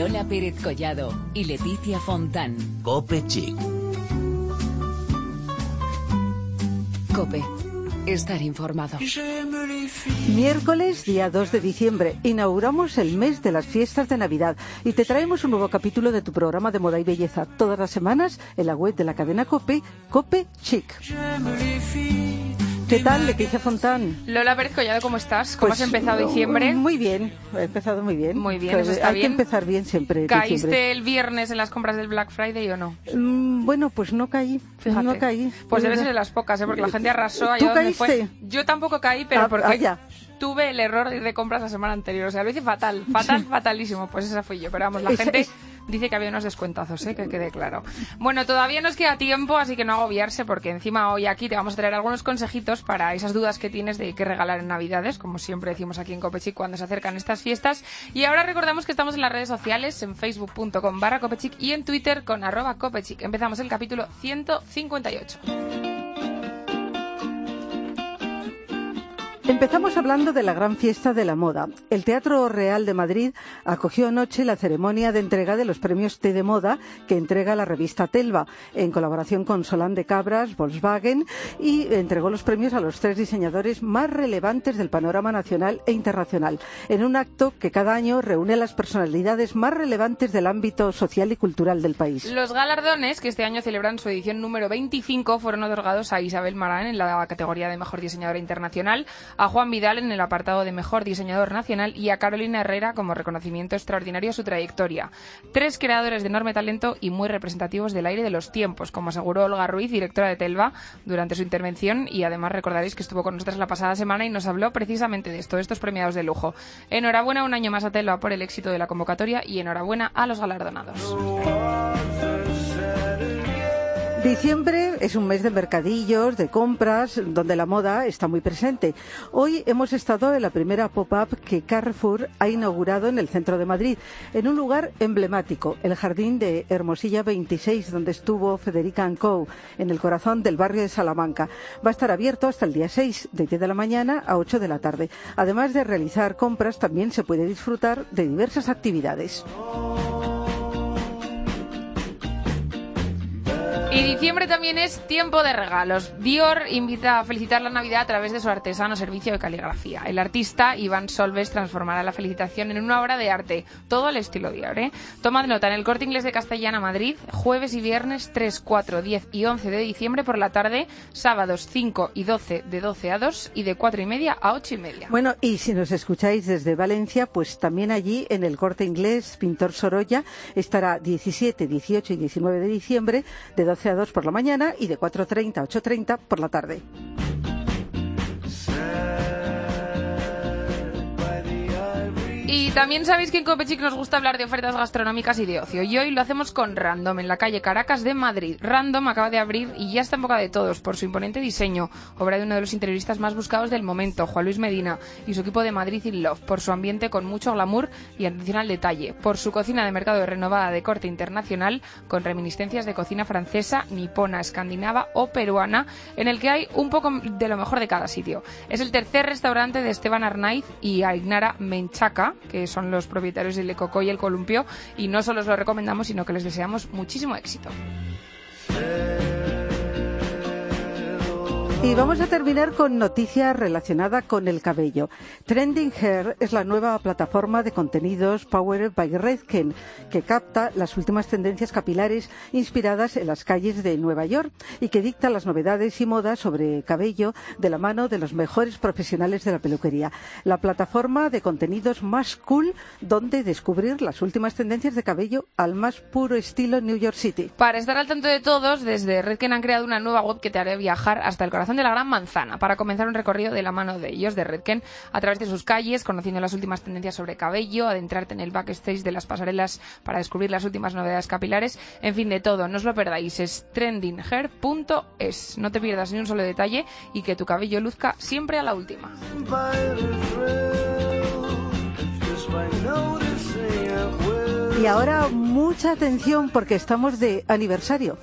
Lola Pérez Collado y Leticia Fontán. Cope Chic. Cope. Estar informado. Miércoles, día 2 de diciembre, inauguramos el mes de las fiestas de Navidad y te traemos un nuevo capítulo de tu programa de moda y belleza todas las semanas en la web de la cadena Cope, Cope Chic. ¿Qué tal, Leticia Fontán? Lola Pérez Collado, ¿cómo estás? ¿Cómo Pues, has empezado diciembre? Muy bien, he empezado muy bien. Muy bien, Pues, eso está hay bien. que empezar bien siempre. ¿Caíste diciembre. el viernes en las compras del Black Friday o no? Mm, Bueno, pues no caí, Fíjate. no caí. Pues De debe ser verdad. de las pocas, ¿eh? porque la gente arrasó ¿Tú allá donde fue. caíste? Yo tampoco caí, pero Ah, porque ah, ya. Tuve el error de ir de compras la semana anterior. O sea, lo hice fatal, fatal, fatalísimo. Pues esa fui yo. Pero vamos, la gente dice que había unos descuentazos, ¿eh? que quede claro. Bueno, todavía nos queda tiempo, así que no agobiarse, porque encima hoy aquí te vamos a traer algunos consejitos para esas dudas que tienes de qué regalar en Navidades, como siempre decimos aquí en Copechic cuando se acercan estas fiestas. Y ahora recordamos que estamos en las redes sociales, en facebook.com barra Copechic y en Twitter con arroba Copechic. Empezamos el capítulo 158. Empezamos hablando de la gran fiesta de la moda. El Teatro Real de Madrid acogió anoche la ceremonia de entrega de los premios T de Moda que entrega la revista Telva, en colaboración con Solán de Cabras, Volkswagen, y entregó los premios a los tres diseñadores más relevantes del panorama nacional e internacional, en un acto que cada año reúne las personalidades más relevantes del ámbito social y cultural del país. Los galardones, que este año celebran su edición número 25, fueron otorgados a Isabel Marán en la categoría de Mejor Diseñadora Internacional, a Juan Vidal en el apartado de Mejor Diseñador Nacional y a Carolina Herrera como reconocimiento extraordinario a su trayectoria. Tres creadores de enorme talento y muy representativos del aire de los tiempos, como aseguró Olga Ruiz, directora de Telva, durante su intervención y además recordaréis que estuvo con nosotros la pasada semana y nos habló precisamente de esto, de estos premiados de lujo. Enhorabuena un año más a Telva por el éxito de la convocatoria y enhorabuena a los galardonados. Diciembre es un mes de mercadillos, de compras, donde la moda está muy presente. Hoy hemos estado en la primera pop-up que Carrefour ha inaugurado en el centro de Madrid, en un lugar emblemático, el jardín de Hermosilla 26, donde estuvo Federica Co, en el corazón del barrio de Salamanca. Va a estar abierto hasta el día 6, de 10 de la mañana a 8 de la tarde. Además de realizar compras, también se puede disfrutar de diversas actividades. Y diciembre también es tiempo de regalos. Dior invita a felicitar la Navidad a través de su artesano servicio de caligrafía. El artista Iván Solves transformará la felicitación en una obra de arte, todo al estilo Dior. ¿eh? Tomad nota en el Corte Inglés de Castellana, Madrid, jueves y viernes 3, 4, 10 y 11 de diciembre por la tarde, sábados 5 y 12 de 12 a 2 y de 4 y media a 8 y media. Bueno, y si nos escucháis desde Valencia, pues también allí en el Corte Inglés Pintor Sorolla estará 17, 18 y 19 de diciembre de 12 a 2 por la mañana y de 4.30 a 8.30 por la tarde. Y también sabéis que en Copechic nos gusta hablar de ofertas gastronómicas y de ocio. Y hoy lo hacemos con Random, en la calle Caracas de Madrid. Random acaba de abrir y ya está en boca de todos por su imponente diseño, obra de uno de los interioristas más buscados del momento, Juan Luis Medina, y su equipo de Madrid in Love, por su ambiente con mucho glamour y atención al detalle, por su cocina de mercado renovada de corte internacional, con reminiscencias de cocina francesa, nipona, escandinava o peruana, en el que hay un poco de lo mejor de cada sitio. Es el tercer restaurante de Esteban Arnaiz y Aignara Menchaca, que son los propietarios del Ecocó y el Columpio, y no solo os lo recomendamos, sino que les deseamos muchísimo éxito. Y vamos a terminar con noticias relacionadas con el cabello. Trending Hair es la nueva plataforma de contenidos Powered by Redken que capta las últimas tendencias capilares inspiradas en las calles de Nueva York y que dicta las novedades y modas sobre cabello de la mano de los mejores profesionales de la peluquería. La plataforma de contenidos más cool donde descubrir las últimas tendencias de cabello al más puro estilo New York City. Para estar al tanto de todos, desde Redken han creado una nueva web que te hará viajar hasta el corazón de la Gran Manzana para comenzar un recorrido de la mano de ellos, de Redken, a través de sus calles, conociendo las últimas tendencias sobre cabello, adentrarte en el backstage de las pasarelas para descubrir las últimas novedades capilares, en fin, de todo. No os lo perdáis, es trendinghair.es. No te pierdas ni un solo detalle y que tu cabello luzca siempre a la última. Y ahora mucha atención porque estamos de aniversario.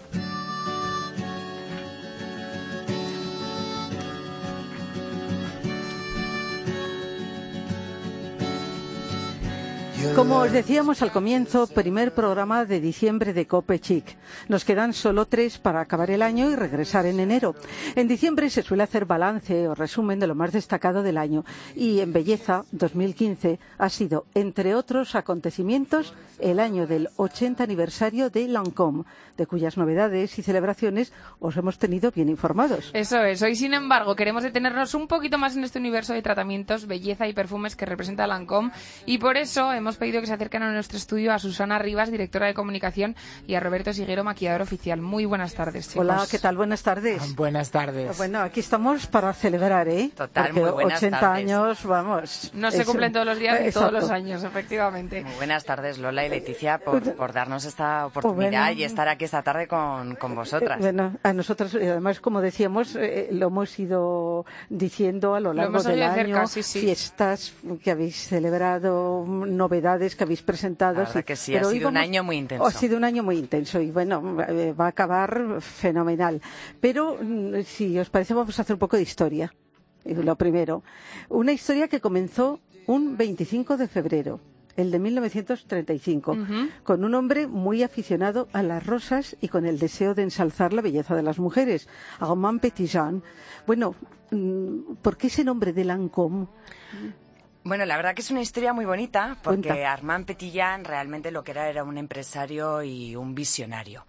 Como os decíamos al comienzo, primer programa de diciembre de Cope Chic. Nos quedan solo tres para acabar el año y regresar en enero. En diciembre se suele hacer balance o resumen de lo más destacado del año y en Belleza 2015 ha sido, entre otros acontecimientos, el año del 80 aniversario de Lancôme, de cuyas novedades y celebraciones os hemos tenido bien informados. Eso es. Hoy, sin embargo, queremos detenernos un poquito más en este universo de tratamientos, belleza y perfumes que representa Lancôme y por eso hemos pedido que se acerquen a nuestro estudio a Susana Rivas, directora de comunicación, y a Roberto Siguero, maquillador oficial. Muy buenas tardes, chicos. Hola, ¿qué tal? Buenas tardes. Buenas tardes. Bueno, aquí estamos para celebrar, ¿eh? Total, Porque muy buenas 80 tardes. años, vamos. No se cumplen todos los días ni todos los años, efectivamente. Muy buenas tardes, Lola y Leticia, por, por darnos esta oportunidad bueno. y estar aquí esta tarde con, con vosotras. Eh, Bueno, a nosotros, y además, como decíamos, eh, lo hemos ido diciendo a lo largo hemos del año, cerca, sí, sí. fiestas que habéis celebrado, novedades que habéis presentado. La verdad que sí, ha Pero sido un año muy intenso. Ha sido un año muy intenso y bueno, eh, va a acabar fenomenal. Pero mm, si os parece, vamos a hacer un poco de historia. Eh, Lo primero, una historia que comenzó un 25 de febrero. El de 1935, Ujú. con un hombre muy aficionado a las rosas y con el deseo de ensalzar la belleza de las mujeres, Armand Petitjean. Bueno, mm, ¿por qué ese nombre de Lancôme? Bueno, la verdad que es una historia muy bonita porque Cuenta. Armand Petillán realmente lo que era era un empresario y un visionario.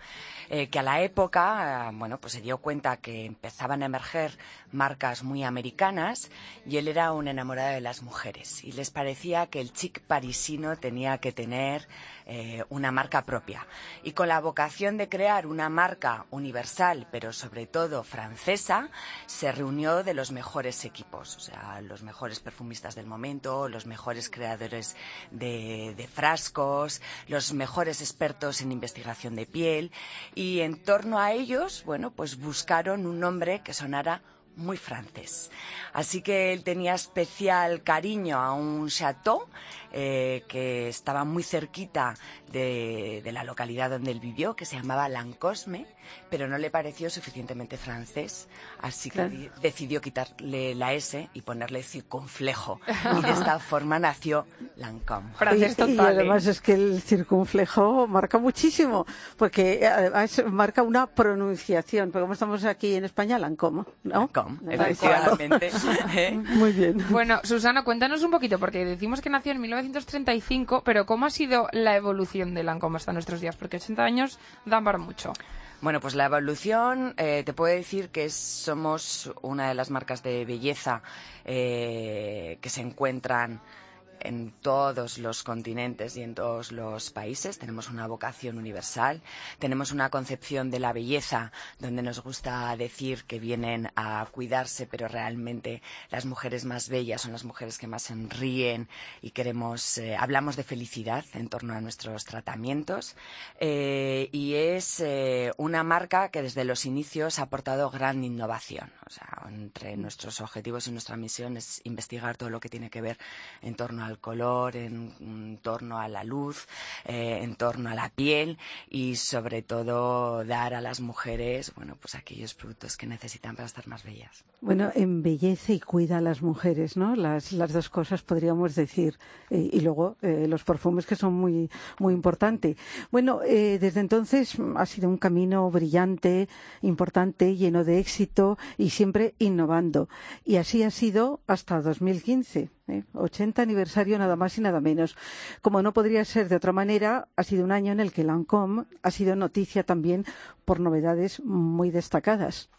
Eh, que a la época, eh, bueno, pues se dio cuenta que empezaban a emerger marcas muy americanas y él era un enamorado de las mujeres. Y les parecía que el chic parisino tenía que tener eh, una marca propia. Y con la vocación de crear una marca universal, pero sobre todo francesa, se reunió de los mejores equipos, o sea, los mejores perfumistas del momento, los mejores creadores de, de frascos, los mejores expertos en investigación de piel, y en torno a ellos, bueno, pues buscaron un nombre que sonara muy francés. Así que él tenía especial cariño a un chateau eh, que estaba muy cerquita de, de la localidad donde él vivió, que se llamaba Lancosme, pero no le pareció suficientemente francés, así que Claro. decidió quitarle la S y ponerle circunflejo. Y de esta forma nació Lancôme. Francés y, ¿eh? además es que el circunflejo marca muchísimo, porque además marca una pronunciación. Porque como estamos aquí en España, Lancôme, ¿no? Lancôme, Efectivamente. ¿eh? Muy bien. Bueno, Susana, cuéntanos un poquito, porque decimos que nació en 1935, pero ¿cómo ha sido la evolución de Lancôme hasta nuestros días? Porque 80 años dan para mucho. Bueno, pues la evolución, eh, te puedo decir que es- somos una de las marcas de belleza eh, que se encuentran en todos los continentes y en todos los países. Tenemos una vocación universal, tenemos una concepción de la belleza donde nos gusta decir que vienen a cuidarse, pero realmente las mujeres más bellas son las mujeres que más sonríen y queremos, eh, hablamos de felicidad en torno a nuestros tratamientos eh, y es eh, una marca que desde los inicios ha aportado gran innovación. O sea, entre nuestros objetivos y nuestra misión es investigar todo lo que tiene que ver en torno al color, en, torno a la luz, eh, en torno a la piel y sobre todo dar a las mujeres, bueno, pues aquellos productos que necesitan para estar más bellas. Bueno, embellece y cuida a las mujeres, ¿no? Las, las dos cosas podríamos decir. Eh, y luego eh, los perfumes que son muy, muy importantes. Bueno, desde entonces ha sido un camino brillante, importante, lleno de éxito y siempre innovando. Y así ha sido hasta 2015. ¿Eh? 80 aniversario nada más y nada menos. Como no podría ser de otra manera, ha sido un año en el que Lancôme ha sido noticia también por novedades muy destacadas.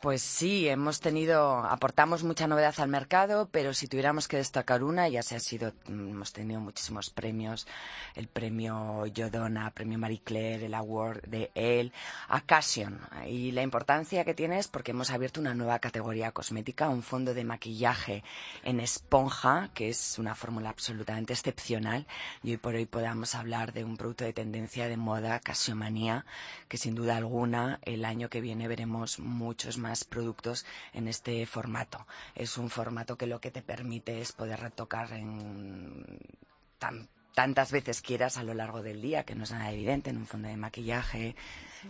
Pues sí, hemos tenido, aportamos mucha novedad al mercado, pero si tuviéramos que destacar una, ya se ha sido, mm, hemos tenido muchísimos premios, el premio Yodona, premio Marie Claire, el award de Elle, Occasion. Y la importancia que tiene es porque hemos abierto una nueva categoría cosmética, un fondo de maquillaje en esponja, que es una fórmula absolutamente excepcional. Y hoy por hoy podamos hablar de un producto de tendencia de moda, Casiomanía, que sin duda alguna el año que viene veremos muchos más productos en este formato. Es un formato que lo que te permite es poder retocar en tan tantas veces quieras a lo largo del día, que no es nada evidente en un fondo de maquillaje.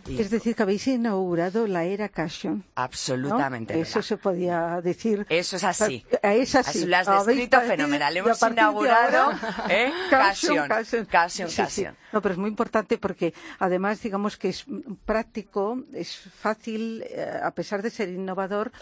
Es decir, que habéis inaugurado la era Cashion. Absolutamente. Eso se podía decir. Eso es así. Es así. Lo has descrito fenomenal. Hemos inaugurado ¿eh? Cashion. Cashion, No, pero es muy importante porque además, digamos que es práctico, es fácil, eh, a pesar de ser innovador,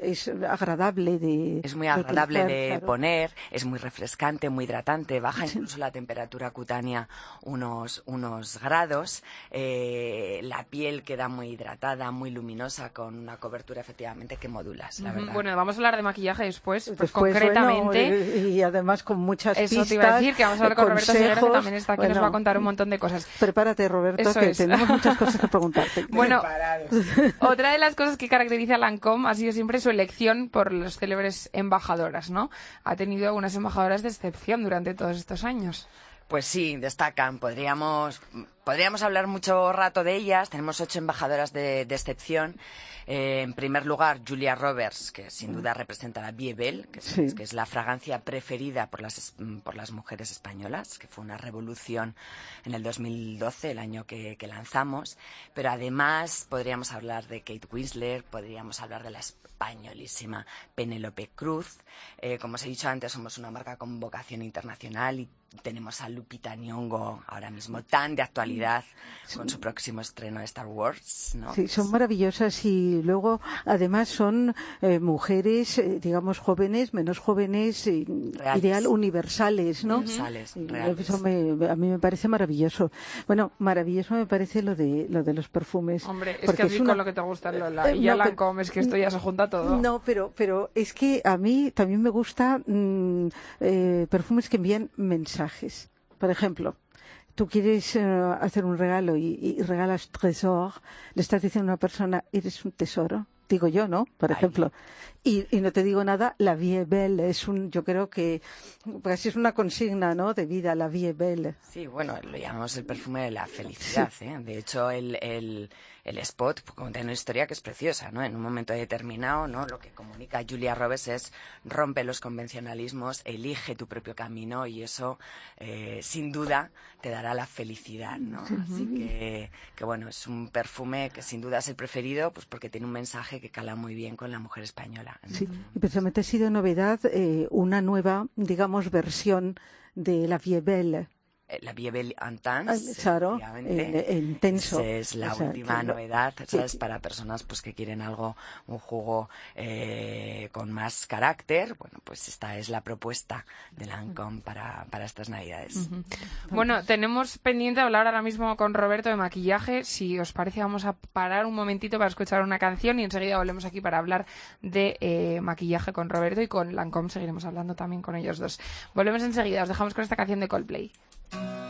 es agradable de. Es muy agradable de poner, es muy refrescante, muy hidratante, baja incluso la temperatura cutánea unos, unos grados. Eh, la piel queda muy hidratada, muy luminosa, con una cobertura efectivamente que modulas, la verdad. Bueno, vamos a hablar de maquillaje después, pues concretamente. y además con muchas Eso te iba a decir, que vamos a hablar con Roberto Seguera, que también está aquí, nos va a contar un montón de cosas. Prepárate, Roberto, que tenemos muchas cosas que preguntarte. bueno, otra de las cosas que caracteriza a Lancôme ha sido siempre su elección por las célebres embajadoras, ¿no? Ha tenido algunas embajadoras de excepción durante todos estos años. Pues sí, destacan. Podríamos, podríamos hablar mucho rato de ellas. Tenemos ocho embajadoras de, excepción. Eh, en primer lugar, Julia Roberts, que sin duda representa la Biebel, que es, que es la fragancia preferida por las, por las mujeres españolas, que fue una revolución en el 2012, el año que, lanzamos. Pero además podríamos hablar de Kate Winslet, podríamos hablar de la españolísima Penélope Cruz. Eh, como os he dicho antes, somos una marca con vocación internacional y tenemos a Lupita Nyong'o ahora mismo tan de actualidad con su próximo estreno de Star Wars, ¿no? Sí, son maravillosas y luego además son eh, mujeres, eh, digamos jóvenes, menos jóvenes, ideal universales, ¿no? Universales, Eso a mí me parece maravilloso. Bueno, maravilloso me parece lo de lo de los perfumes. Hombre, es que a mí con lo que te gusta Lola eh, y ya la comes, que esto ya se junta todo. No, pero pero es que a mí también me gusta mm, perfumes que envían mensajes por ejemplo, tú quieres eh, hacer un regalo y, regalas tresor, le estás diciendo a una persona, eres un tesoro, digo yo, ¿no? Por ejemplo. Y, no te digo nada, la vie belle es un, yo creo que casi es una consigna, ¿no? De vida, la vie belle. Sí, bueno, lo llamamos el perfume de la felicidad, ¿eh? De hecho, el, el el spot pues, tiene una historia que es preciosa, ¿no? En un momento determinado, ¿no? Lo que comunica Julia Roberts es rompe los convencionalismos, elige tu propio camino y eso, eh, sin duda, te dará la felicidad, ¿no? Así que, que, bueno, es un perfume que sin duda es el preferido, pues porque tiene un mensaje que cala muy bien con la mujer española. Sí, y precisamente ha sido novedad eh, una nueva, digamos, versión de la Vie Belle la Biebel Intense. Claro, intenso. es la última novedad, ¿sabes? Para personas pues que quieren algo, un jugo eh, con más carácter. Bueno, pues esta es la propuesta de Lancome para, para estas navidades. Bueno, tenemos pendiente hablar ahora mismo con Roberto de maquillaje. Si os parece, vamos a parar un momentito para escuchar una canción y enseguida volvemos aquí para hablar de eh, maquillaje con Roberto y con Lancome seguiremos hablando también con ellos dos. Volvemos enseguida, os dejamos con esta canción de Coldplay. Bye.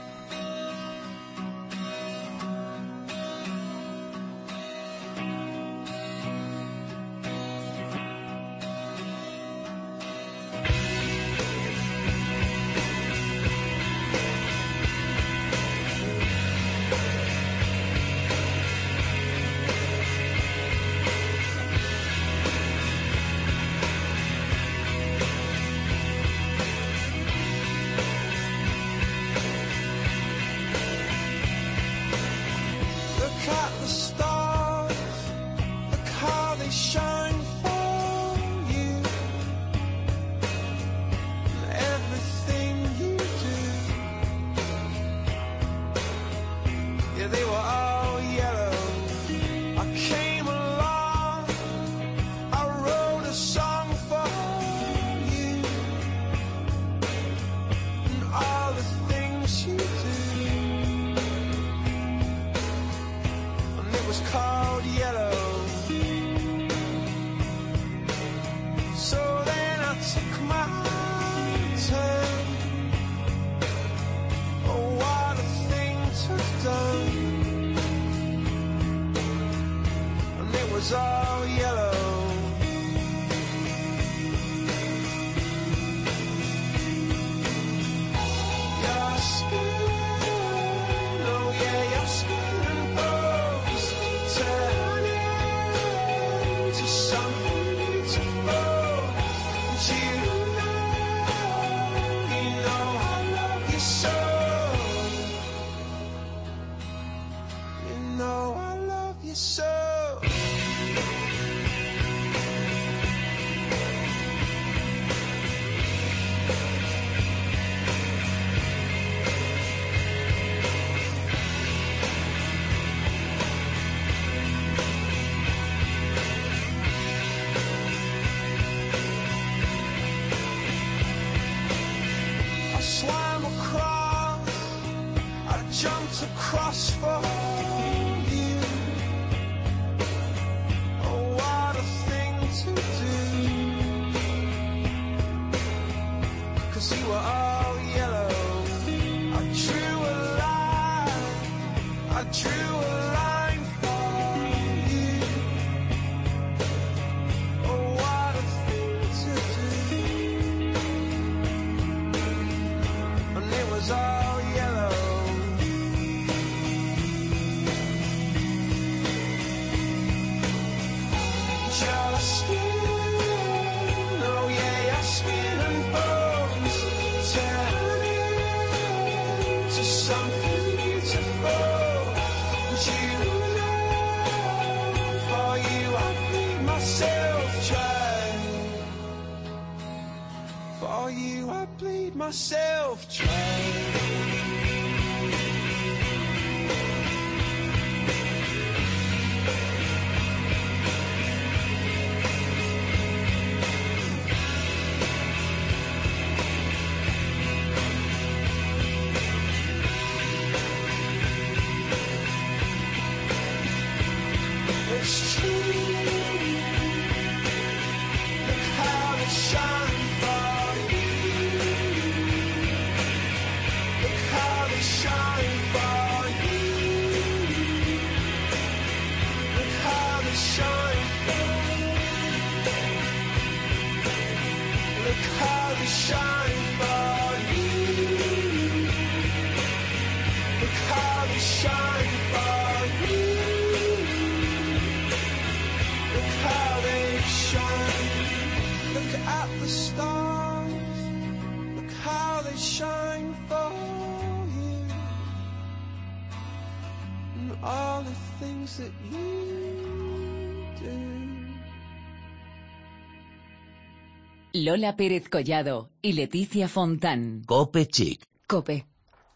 Lola Pérez Collado y Leticia Fontán. Cope Chic. Cope.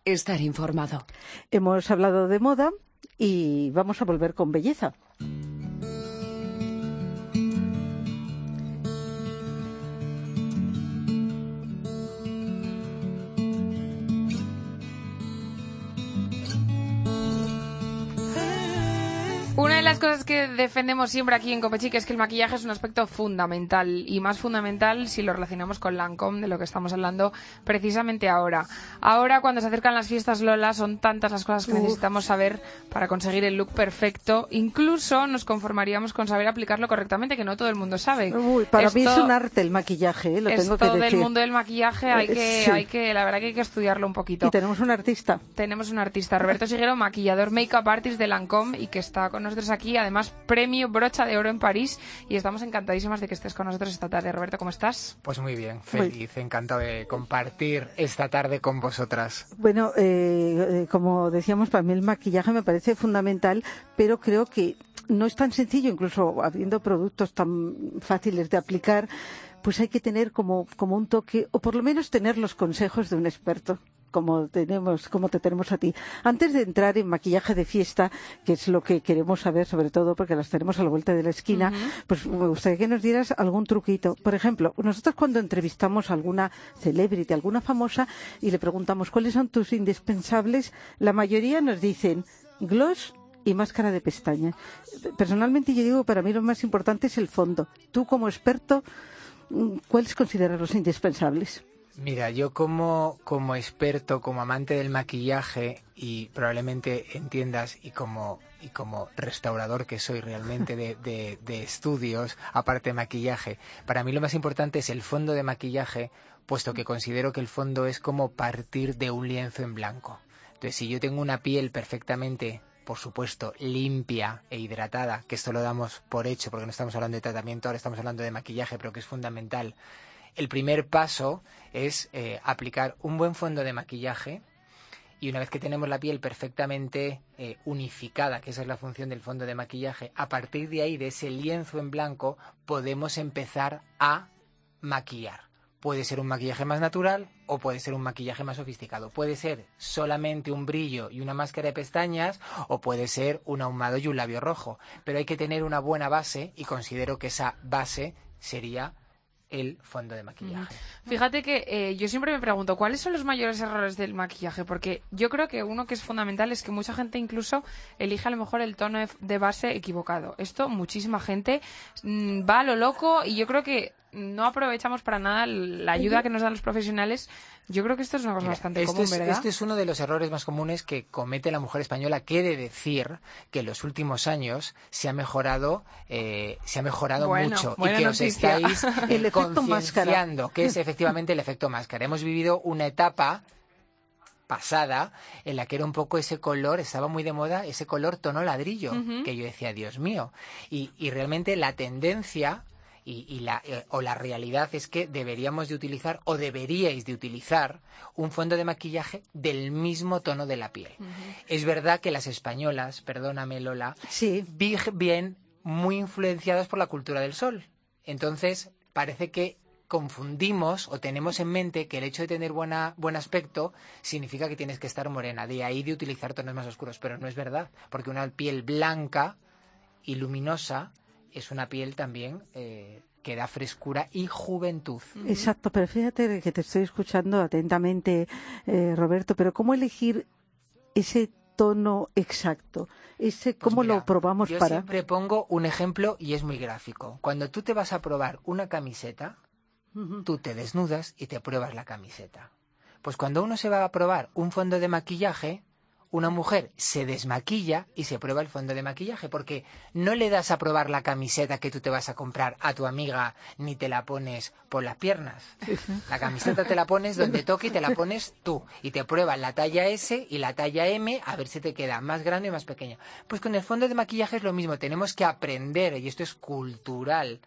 Estar informado. Hemos hablado de moda y vamos a volver con belleza. Las cosas que defendemos siempre aquí en Copechic es que el maquillaje es un aspecto fundamental y más fundamental si lo relacionamos con Lancome, de lo que estamos hablando precisamente ahora. Ahora, cuando se acercan las fiestas Lola, son tantas las cosas que necesitamos saber para conseguir el look perfecto. Incluso nos conformaríamos con saber aplicarlo correctamente, que no todo el mundo sabe. Uy, para mí es un arte el maquillaje, ¿eh? lo tengo que del decir. mundo del maquillaje hay que, sí. hay que, la verdad que hay que estudiarlo un poquito. Y tenemos un artista. Tenemos un artista, Roberto Siguero, maquillador, make-up artist de Lancome y que está con nosotros aquí, además premio brocha de oro en París y estamos encantadísimas de que estés con nosotros esta tarde. Roberto, ¿cómo estás? Pues muy bien, feliz, encantado de compartir esta tarde con vosotras. Bueno, eh, eh, como decíamos, para mí el maquillaje me parece fundamental, pero creo que no es tan sencillo, incluso habiendo productos tan fáciles de aplicar, pues hay que tener como, como un toque, o por lo menos tener los consejos de un experto. Como tenemos, como te tenemos a ti. Antes de entrar en maquillaje de fiesta, que es lo que queremos saber, sobre todo porque las tenemos a la vuelta de la esquina, pues me gustaría que nos dieras algún truquito. Por ejemplo, nosotros cuando entrevistamos a alguna celebrity, alguna famosa, y le preguntamos cuáles son tus indispensables, la mayoría nos dicen gloss y máscara de pestañas. Personalmente yo digo, para mí lo más importante es el fondo. Tú como experto, ¿cuáles consideras los indispensables? Mira, yo como, como experto, como amante del maquillaje y probablemente entiendas y como, y como restaurador que soy realmente de, de- de estudios, aparte de maquillaje, para mí lo más importante es el fondo de maquillaje, puesto que considero que el fondo es como partir de un lienzo en blanco. Entonces, si yo tengo una piel perfectamente, por supuesto, limpia e hidratada, que esto lo damos por hecho porque no estamos hablando de tratamiento, ahora estamos hablando de maquillaje, pero que es fundamental, el primer paso es eh, aplicar un buen fondo de maquillaje y una vez que tenemos la piel perfectamente eh, unificada, que esa es la función del fondo de maquillaje, a partir de ahí, de ese lienzo en blanco, podemos empezar a maquillar. Puede ser un maquillaje más natural o puede ser un maquillaje más sofisticado. Puede ser solamente un brillo y una máscara de pestañas o puede ser un ahumado y un labio rojo. Pero hay que tener una buena base y considero que esa base sería el fondo de maquillaje. Fíjate que eh, yo siempre me pregunto, ¿cuáles son los mayores errores del maquillaje? Porque yo creo que uno que es fundamental es que mucha gente incluso elige a lo mejor el tono de- base equivocado. Esto muchísima gente mm, va a lo loco y yo creo que no aprovechamos para nada la ayuda que nos dan los profesionales. Yo creo que esto es una cosa Mira, bastante esto común, es, ¿verdad? este es uno de los errores más comunes que comete la mujer española. Quiere decir que en los últimos años se ha mejorado, eh, se ha mejorado Bueno, mucho buena y que os estáis El efecto máscara. concienciando que es efectivamente el efecto máscara. Hemos vivido una etapa pasada en la que era un poco ese color, estaba muy de moda ese color tono ladrillo, que yo decía, Dios mío. Y, y realmente la tendencia y, y la, eh, o la realidad es que deberíamos de utilizar o deberíais de utilizar un fondo de maquillaje del mismo tono de la piel. Es verdad que las españolas, perdóname Lola, Sí. vi- bien muy influenciadas por la cultura del sol. Entonces, parece que confundimos o tenemos en mente que el hecho de tener buena, buen aspecto significa que tienes que estar morena. De ahí de utilizar tonos más oscuros. Pero no es verdad, porque una piel blanca y luminosa es una piel también eh, que da frescura y juventud. Exacto, pero fíjate que te estoy escuchando atentamente, eh, Roberto, pero ¿cómo elegir ese tono exacto? Ese, Pues ¿Cómo mira, lo probamos yo para...? siempre pongo un ejemplo y es muy gráfico. Cuando tú te vas a probar una camiseta, tú te desnudas y te pruebas la camiseta. Pues cuando uno se va a probar un fondo de maquillaje, una mujer se desmaquilla y se prueba el fondo de maquillaje, porque no le das a probar la camiseta que tú te vas a comprar a tu amiga ni te la pones por las piernas. La camiseta te la pones donde toque y te la pones tú. Y te pruebas la talla S y la talla M a ver si te queda más grande o más pequeña. Pues con el fondo de maquillaje es lo mismo, tenemos que aprender, y esto es cultural,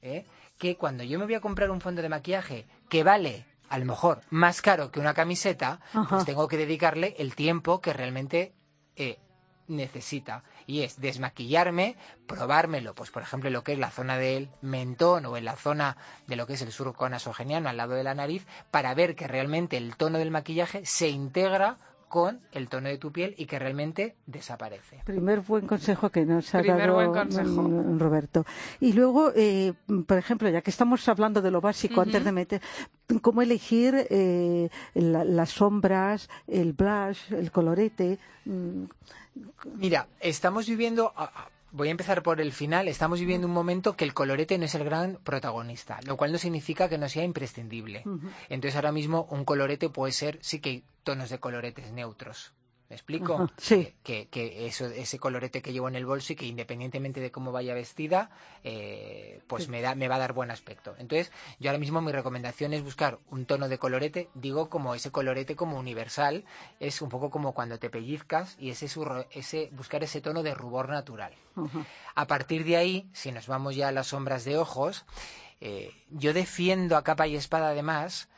¿eh? que cuando yo me voy a comprar un fondo de maquillaje que vale a lo mejor más caro que una camiseta, Ajá. pues tengo que dedicarle el tiempo que realmente eh, necesita. Y es desmaquillarme, probármelo, pues por ejemplo en lo que es la zona del mentón o en la zona de lo que es el surco nasogeniano al lado de la nariz, para ver que realmente el tono del maquillaje se integra con el tono de tu piel y que realmente desaparece. Primer buen consejo que nos ha Primer dado buen consejo. Roberto. Y luego, eh, por ejemplo, ya que estamos hablando de lo básico, antes de meter, ¿cómo elegir eh, la- las sombras, el blush, el colorete? Mm, Mira, estamos viviendo, voy a empezar por el final, estamos viviendo un momento que el colorete no es el gran protagonista, lo cual no significa que no sea imprescindible. Entonces ahora mismo un colorete puede ser, sí que hay tonos de coloretes neutros. ¿Me explico? Ajá, sí. Que, que eso, ese colorete que llevo en el bolso y que independientemente de cómo vaya vestida, eh, pues Sí. me, da, me va a dar buen aspecto. Entonces, yo ahora mismo mi recomendación es buscar un tono de colorete, digo como ese colorete como universal, es un poco como cuando te pellizcas y ese, buscar ese tono de rubor natural. Ajá. A partir de ahí, si nos vamos ya a las sombras de ojos, eh, yo defiendo a capa y espada además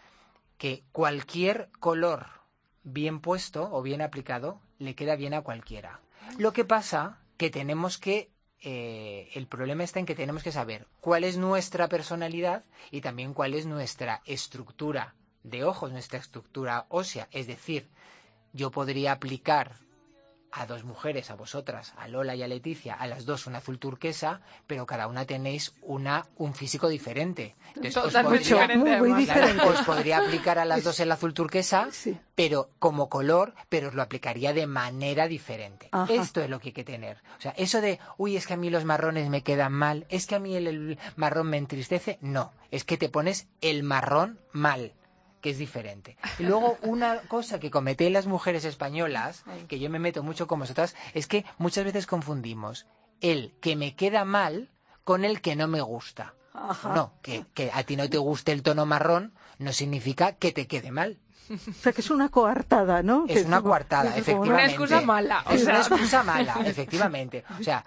que cualquier color bien puesto o bien aplicado le queda bien a cualquiera. Lo que pasa que tenemos que eh, el problema está en que tenemos que saber cuál es nuestra personalidad y también cuál es nuestra estructura de ojos, nuestra estructura ósea. Es decir, yo podría aplicar a dos mujeres, a vosotras, a Lola y a Leticia, a las dos un azul turquesa, pero cada una tenéis una un físico diferente. Entonces, os podría- Muy, muy además. Claro, diferente. os podría aplicar a las dos el azul turquesa, Sí. pero como color, pero os lo aplicaría de manera diferente. Ajá. Esto es lo que hay que tener. O sea, eso de, uy, es que a mí los marrones me quedan mal, es que a mí el, el marrón me entristece, no, es que te pones el marrón mal que es diferente. Y luego una cosa que cometéis las mujeres españolas, que yo me meto mucho con vosotras, es que muchas veces confundimos el que me queda mal con el que no me gusta. Ajá. No, que, que a ti no te guste el tono marrón no significa que te quede mal. O sea, que es una coartada, ¿no? Que Es una coartada, es como efectivamente. Una excusa mala, o es una excusa mala, efectivamente. O sea,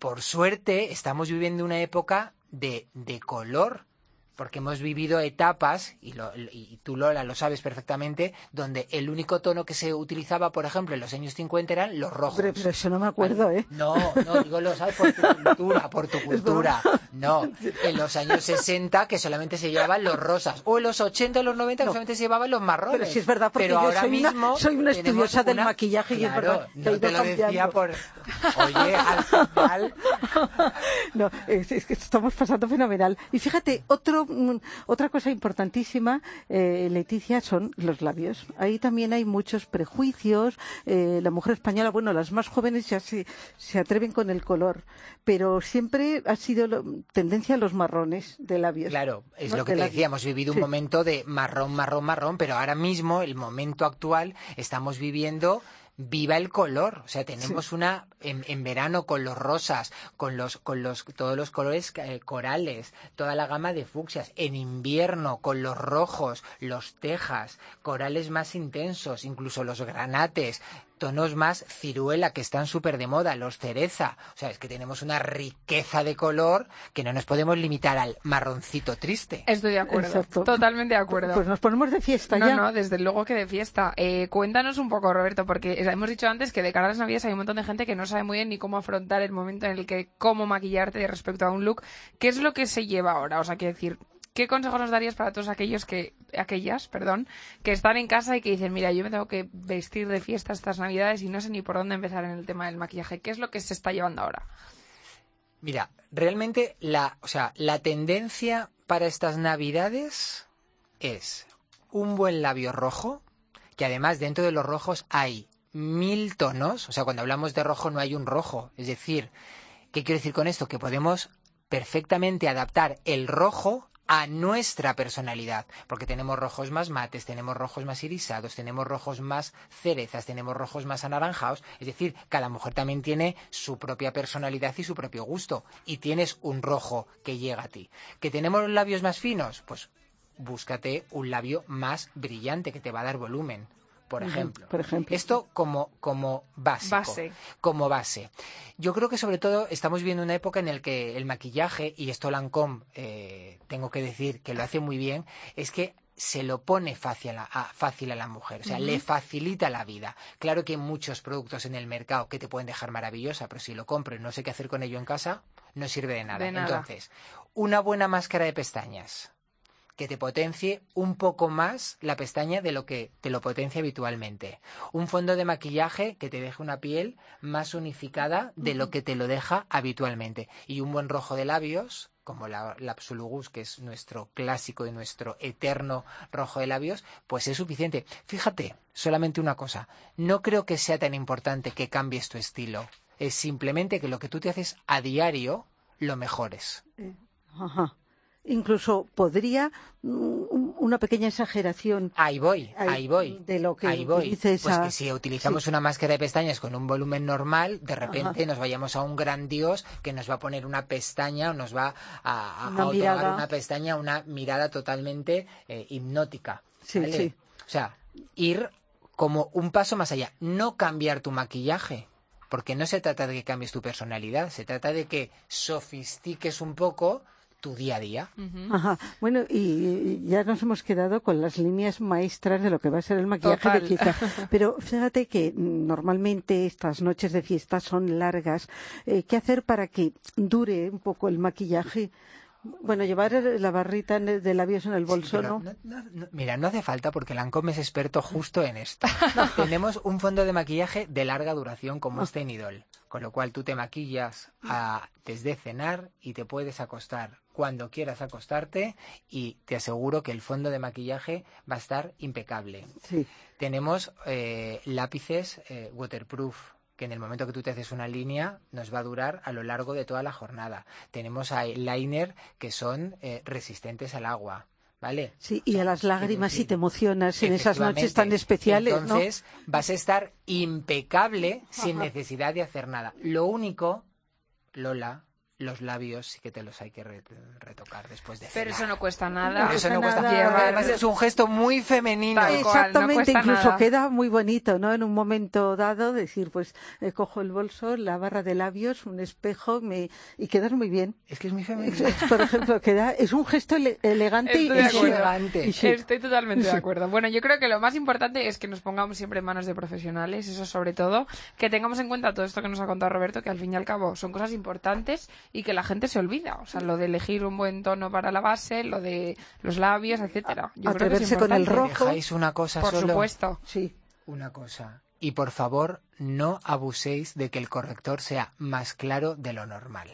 por suerte estamos viviendo una época de, de color, porque hemos vivido etapas, y, lo- y tú Lola lo sabes perfectamente, donde el único tono que se utilizaba, por ejemplo, en los años 50 eran los rojos. Pero eso no me acuerdo, ¿eh? No, no, digo lo sabes por tu cultura, por tu cultura. No, en los años 60 que solamente se llevaban los rosas, o en los 80 o los 90 que No. solamente se llevaban los marrones. Pero sí es verdad, porque Pero yo ahora soy una- mismo soy una estudiosa del una- maquillaje y es Claro, verdad no te lo decía cambiando. por... Oye, al final... No, es, es que estamos pasando fenomenal. Y fíjate, otro otra cosa importantísima, eh, Leticia, son los labios. Ahí también hay muchos prejuicios. Eh, la mujer española, bueno, las más jóvenes ya se, se atreven con el color, pero siempre ha sido lo- tendencia a los marrones de labios. Claro, es ¿no? lo que De te labios. decía, hemos vivido un Sí. momento de marrón, marrón, marrón, pero ahora mismo, el momento actual, estamos viviendo viva el color. O sea, tenemos una en, en verano con los rosas, con los, con los, todos los colores eh, corales, toda la gama de fucsias. En invierno con los rojos, los tejas, corales más intensos, incluso los granates, tonos más ciruela que están súper de moda, los cereza. O sea, es que tenemos una riqueza de color que no nos podemos limitar al marroncito triste. Estoy de acuerdo. Exacto. Totalmente de acuerdo. Pues nos ponemos de fiesta No, ya. no, desde luego que de fiesta. Eh, cuéntanos un poco, Roberto, porque hemos dicho antes que de cara a las navidades hay un montón de gente que no sabe muy bien ni cómo afrontar el momento en el que cómo maquillarte respecto a un look. ¿Qué es lo que se lleva ahora? O sea, quiero decir, ¿qué consejos nos darías para todos aquellos que, aquellas, perdón, que están en casa y que dicen, mira, yo me tengo que vestir de fiesta estas navidades y no sé ni por dónde empezar en el tema del maquillaje? ¿Qué es lo que se está llevando ahora? Mira, realmente la, o sea, la tendencia para estas navidades es un buen labio rojo, que además dentro de los rojos hay mil tonos, o sea, cuando hablamos de rojo no hay un rojo, es decir, ¿qué quiero decir con esto? Que podemos perfectamente adaptar el rojo a nuestra personalidad, porque tenemos rojos más mates, tenemos rojos más irisados, tenemos rojos más cerezas, tenemos rojos más anaranjados, es decir, cada mujer también tiene su propia personalidad y su propio gusto, y tienes un rojo que llega a ti. ¿Que tenemos labios más finos? Pues búscate un labio más brillante que te va a dar volumen, por ejemplo. por ejemplo. Esto como, como básico Base. como base. Yo creo que sobre todo estamos viviendo una época en la que el maquillaje, y esto Lancôme, eh, tengo que decir que lo hace muy bien, es que se lo pone fácil a, a- fácil a la mujer, o sea, le facilita la vida. Claro que hay muchos productos en el mercado que te pueden dejar maravillosa, pero si lo compro y no sé qué hacer con ello en casa, no sirve de nada. De nada. Entonces, una buena máscara de pestañas que te potencie un poco más la pestaña de lo que te lo potencia habitualmente. Un fondo de maquillaje que te deje una piel más unificada de lo que te lo deja habitualmente. Y un buen rojo de labios, como la, la Absolugus, que es nuestro clásico y nuestro eterno rojo de labios, pues es suficiente. Fíjate, solamente una cosa, no creo que sea tan importante que cambies tu estilo. Es simplemente que lo que tú te haces a diario lo mejores. Ajá. Incluso podría mm, una pequeña exageración Ahí voy, Ahí, voy. de lo que ahí voy. Pues esa- que si utilizamos una máscara de pestañas con un volumen normal, de repente Ajá. nos vayamos a un gran dios que nos va a poner una pestaña o nos va a, a- a Una otorgar una pestaña, una mirada totalmente eh, hipnótica. Sí, ¿vale? sí. O sea, ir como un paso más allá, no cambiar tu maquillaje. Porque no se trata de que cambies tu personalidad, se trata de que sofistiques un poco tu día a día. Ajá. Bueno, y ya nos hemos quedado con las líneas maestras de lo que va a ser el maquillaje Total. de fiesta. Pero fíjate que normalmente estas noches de fiesta son largas. Eh, ¿Qué hacer para que dure un poco el maquillaje? Bueno, llevar la barrita de labios en el bolso, ¿no? no- no- Mira, no hace falta porque Lancôme es experto justo en esto. Tenemos un fondo de maquillaje de larga duración como es Tenidol, con lo cual tú te maquillas a- desde cenar y te puedes acostar cuando quieras acostarte y te aseguro que el fondo de maquillaje va a estar impecable. Sí. Tenemos eh, lápices eh, waterproof que en el momento que tú te haces una línea nos va a durar a lo largo de toda la jornada. Tenemos eyeliner que son eh, resistentes al agua, ¿vale? Sí, y a las lágrimas si te emocionas en esas noches tan especiales, ¿no? Entonces vas a estar impecable sin necesidad de hacer nada. Lo único, Lola, los labios sí que te los hay que re- retocar después de Pero cenar. eso no cuesta nada. Pero eso no cuesta nada. nada. Además es un gesto muy femenino. Cual, no Exactamente, cuesta incluso nada. queda muy bonito, ¿no? En un momento dado, decir, pues eh, cojo el bolso, la barra de labios, un espejo, me... y quedas muy bien. Es que es muy femenino. Por ejemplo, queda, es un gesto ele- elegante y, Estoy de y acuerdo. Elegante. Y. Estoy totalmente de acuerdo. Bueno, yo creo que lo más importante es que nos pongamos siempre en manos de profesionales, eso sobre todo, que tengamos en cuenta todo esto que nos ha contado Roberto, que al fin y al cabo son cosas importantes y que la gente se olvida. O sea, lo de elegir un buen tono para la base, lo de los labios, etcétera. Yo creo que es Atreverse con el rojo. ¿Dejáis una cosa Por solo? supuesto. Sí. Una cosa. Y por favor, no abuséis de que el corrector sea más claro de lo normal.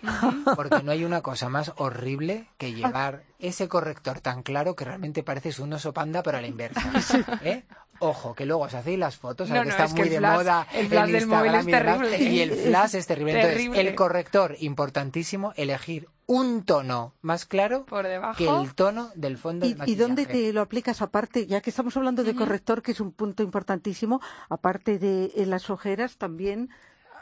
Porque no hay una cosa más horrible que llevar ese corrector tan claro que realmente pareces un oso panda, pero a la inversa. ¿eh? Ojo, que luego os hacéis las fotos, No, que está es muy el de flash- moda. el flash en del móvil Instagram es y terrible. Y el flash es terrible. Entonces, Terrible. el corrector, importantísimo, elegir un tono más claro Por debajo. que el tono del fondo ¿Y, del y maquillaje. dónde te lo aplicas aparte? Ya que estamos hablando de corrector, que es un punto importantísimo, aparte de en las ojeras también.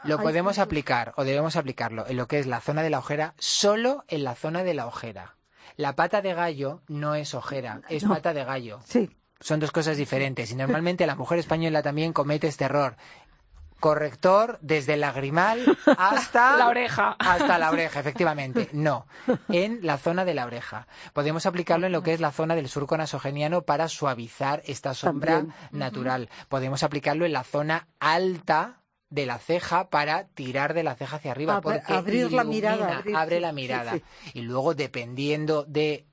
Lo podemos aplicar o debemos aplicarlo en lo que es la zona de la ojera, solo en la zona de la ojera. La pata de gallo no es ojera, es No. pata de gallo. Sí, Son dos cosas diferentes y normalmente la mujer española también comete este error. Corrector desde el lagrimal hasta La oreja. Hasta la oreja, efectivamente. No, en la zona de la oreja. Podemos aplicarlo en lo que es la zona del surco nasogeniano para suavizar esta sombra También. natural. Podemos aplicarlo en la zona alta de la ceja para tirar de la ceja hacia arriba. Ab- porque abrir la mirada, abrir, abre sí, la sí, mirada. sí. Y luego, dependiendo de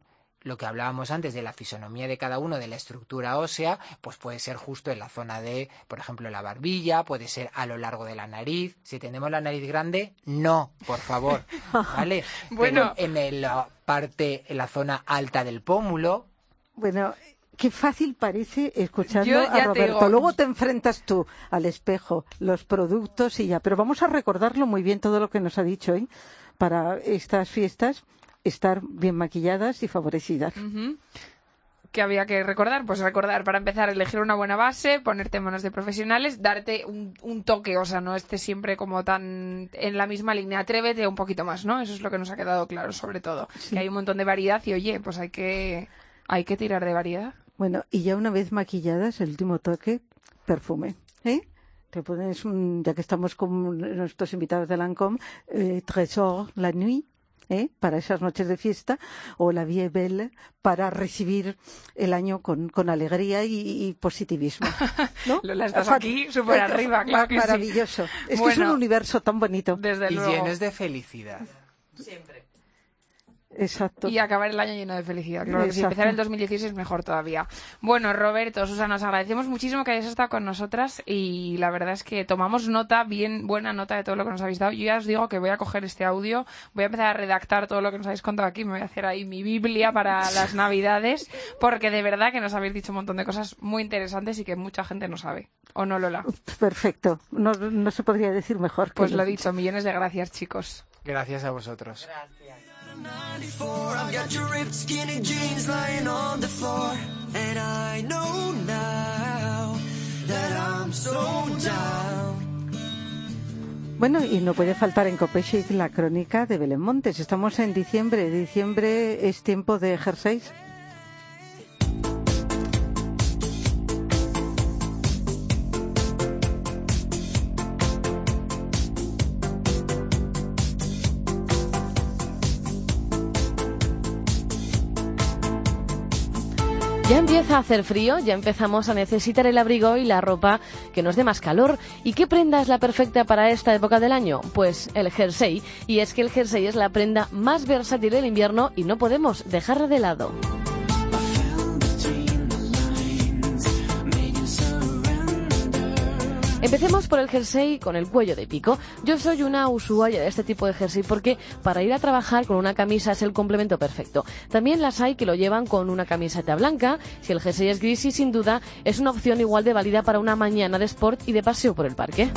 lo que hablábamos antes de la fisonomía de cada uno, de la estructura ósea, pues puede ser justo en la zona de, por ejemplo, la barbilla, puede ser a lo largo de la nariz. Si tenemos la nariz grande, no, por favor, ¿vale? Bueno. Pero en el- la parte, en la zona alta del pómulo, bueno, qué fácil parece escuchando Yo a te Roberto. Luego te enfrentas tú al espejo, los productos y ya. Pero vamos a recordarlo muy bien todo lo que nos ha dicho hoy para estas fiestas estar bien maquilladas y favorecidas. Ujú. ¿Qué había que recordar? Pues recordar, para empezar, elegir una buena base, ponerte en manos de profesionales, darte un, un toque, o sea, no estés siempre como tan en la misma línea, atrévete un poquito más, ¿no? Eso es lo que nos ha quedado claro, sobre todo. Que hay un montón de variedad y, oye, pues hay que, hay que tirar de variedad. Bueno, y ya una vez maquilladas, el último toque, perfume. ¿eh? Te pones, un, ya que estamos con nuestros invitados de Lancôme, eh, Trésor la nuit, ¿eh? para esas noches de fiesta, o la Vie Belle, para recibir el año con, con alegría y, y positivismo. ¿no? Lola, estás aquí súper arriba, claro que sí. Maravilloso. Es que es un universo tan bonito. Desde y luego. llenos de felicidad. Exacto. Y acabar el año lleno de felicidad. Claro que Exacto. empezar el 2016 mejor todavía. Bueno, Roberto, Susana, os agradecemos muchísimo que hayáis estado con nosotras y la verdad es que tomamos nota, bien buena nota de todo lo que nos habéis dado. Yo ya os digo que voy a coger este audio, voy a empezar a redactar todo lo que nos habéis contado aquí, me voy a hacer ahí mi Biblia para las Navidades, porque de verdad que nos habéis dicho un montón de cosas muy interesantes y que mucha gente no sabe. ¿O no, Lola? Perfecto. No, no se podría decir mejor. que Pues lo dicho, millones de gracias, chicos. Gracias a vosotros. 94, Bueno, y no puede faltar en Copechic la crónica de Belén Montes. Estamos en diciembre. Diciembre es tiempo de jerseys. Ya empieza a hacer frío, ya empezamos a necesitar el abrigo y la ropa que nos dé más calor. ¿Y qué prenda es la perfecta para esta época del año? Pues el jersey. Y es que el jersey es la prenda más versátil del invierno y no podemos dejarla de lado. Empecemos por el jersey con el cuello de pico. Yo soy una usuaria de este tipo de jersey porque para ir a trabajar con una camisa es el complemento perfecto. También las hay que lo llevan con una camiseta blanca, si el jersey es gris y sin duda es una opción igual de válida para una mañana de sport y de paseo por el parque.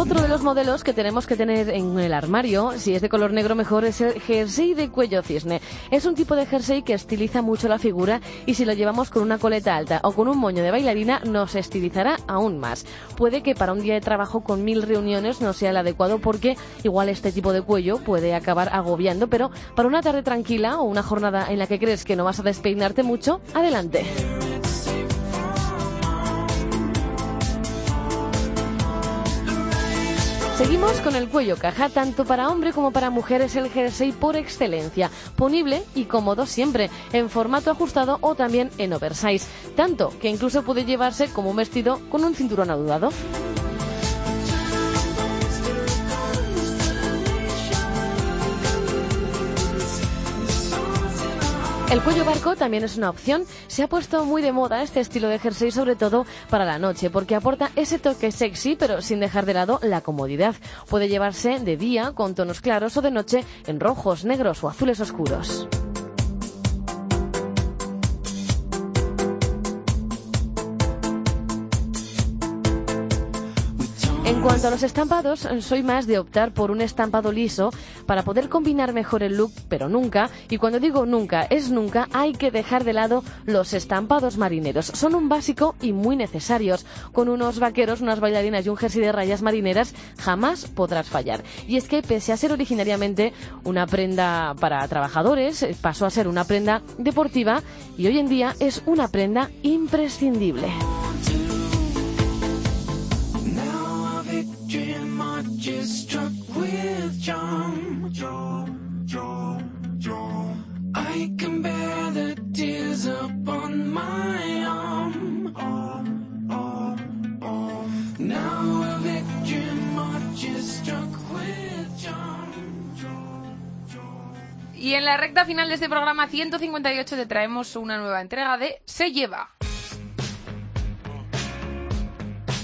Otro de los modelos que tenemos que tener en el armario, si es de color negro mejor, es el jersey de cuello cisne. Es un tipo de jersey que estiliza mucho la figura y si lo llevamos con una coleta alta o con un moño de bailarina nos estilizará aún más. Puede que para un día de trabajo con mil reuniones no sea el adecuado porque igual este tipo de cuello puede acabar agobiando, pero para una tarde tranquila o una jornada en la que crees que no vas a despeinarte mucho, adelante. Seguimos con el cuello caja, tanto para hombre como para mujer es el jersey por excelencia, ponible y cómodo siempre, en formato ajustado o también en oversize, tanto que incluso puede llevarse como un vestido con un cinturón adudado. El cuello barco también es una opción. Se ha puesto muy de moda este estilo de jersey, sobre todo para la noche, porque aporta ese toque sexy, pero sin dejar de lado la comodidad. Puede llevarse de día con tonos claros o de noche en rojos, negros o azules oscuros. Cuanto a los estampados, soy más de optar por un estampado liso para poder combinar mejor el look, pero nunca, y cuando digo nunca, es nunca, hay que dejar de lado los estampados marineros. Son un básico y muy necesarios. Con unos vaqueros, unas bailarinas y un jersey de rayas marineras jamás podrás fallar. Y es que pese a ser originariamente una prenda para trabajadores, pasó a ser una prenda deportiva y hoy en día es una prenda imprescindible. I can bear the tears upon my arm. Now a struck with. Y en la recta final de este programa 158 te traemos una nueva entrega de Se lleva.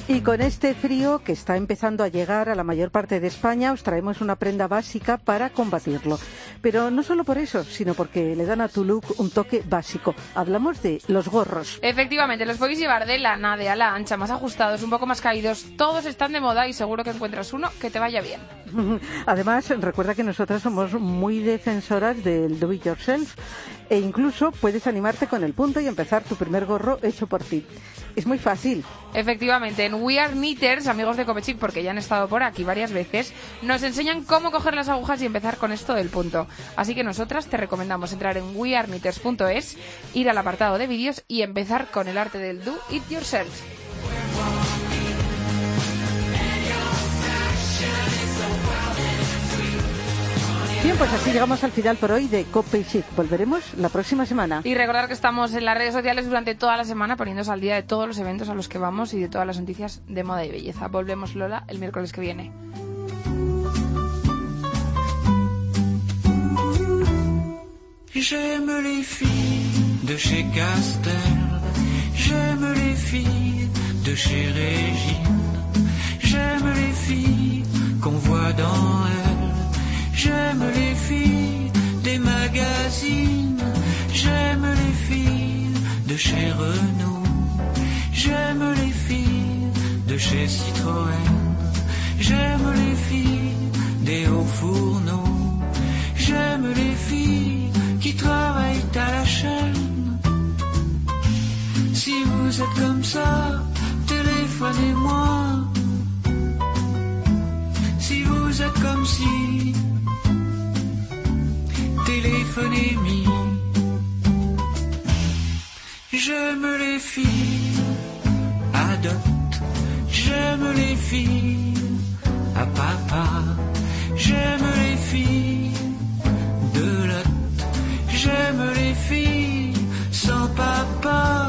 Y con este frío que está empezando a llegar a la mayor parte de España, os traemos una prenda básica para combatirlo. Pero no solo por eso, sino porque le dan a tu look un toque básico. Hablamos de los gorros. Efectivamente, los podéis llevar de lana, de ala ancha, más ajustados, un poco más caídos. Todos están de moda y seguro que encuentras uno que te vaya bien. Además, recuerda que nosotras somos muy defensoras del do it yourself e incluso puedes animarte con el punto y empezar tu primer gorro hecho por ti. Es muy fácil. Efectivamente, en We Are Knitters, amigos de Copechic, porque ya han estado por aquí varias veces, nos enseñan cómo coger las agujas y empezar con esto del punto. Así que nosotras te recomendamos entrar en wearknitters.es, ir al apartado de vídeos y empezar con el arte del do it yourself. Bien, pues así llegamos al final por hoy de Cope Chic. Volveremos la próxima semana. Y recordar que estamos en las redes sociales durante toda la semana poniéndose al día de todos los eventos a los que vamos y de todas las noticias de moda y belleza. Volvemos, Lola, el miércoles que viene. J'aime les filles de chez Castel, j'aime les filles de chez Régine, j'aime les filles qu'on voit dans elle, j'aime les filles des magazines, j'aime les filles de chez Renault, j'aime les filles de chez Citroën, j'aime les filles des hauts fourneaux, j'aime les filles qui travaillent à la chaîne. Si vous êtes comme ça, téléphonez-moi. Si vous êtes comme si, J'aime les filles, adopte. J'aime les filles, à papa. J'aime les filles, de lot. J'aime les filles, sans papa.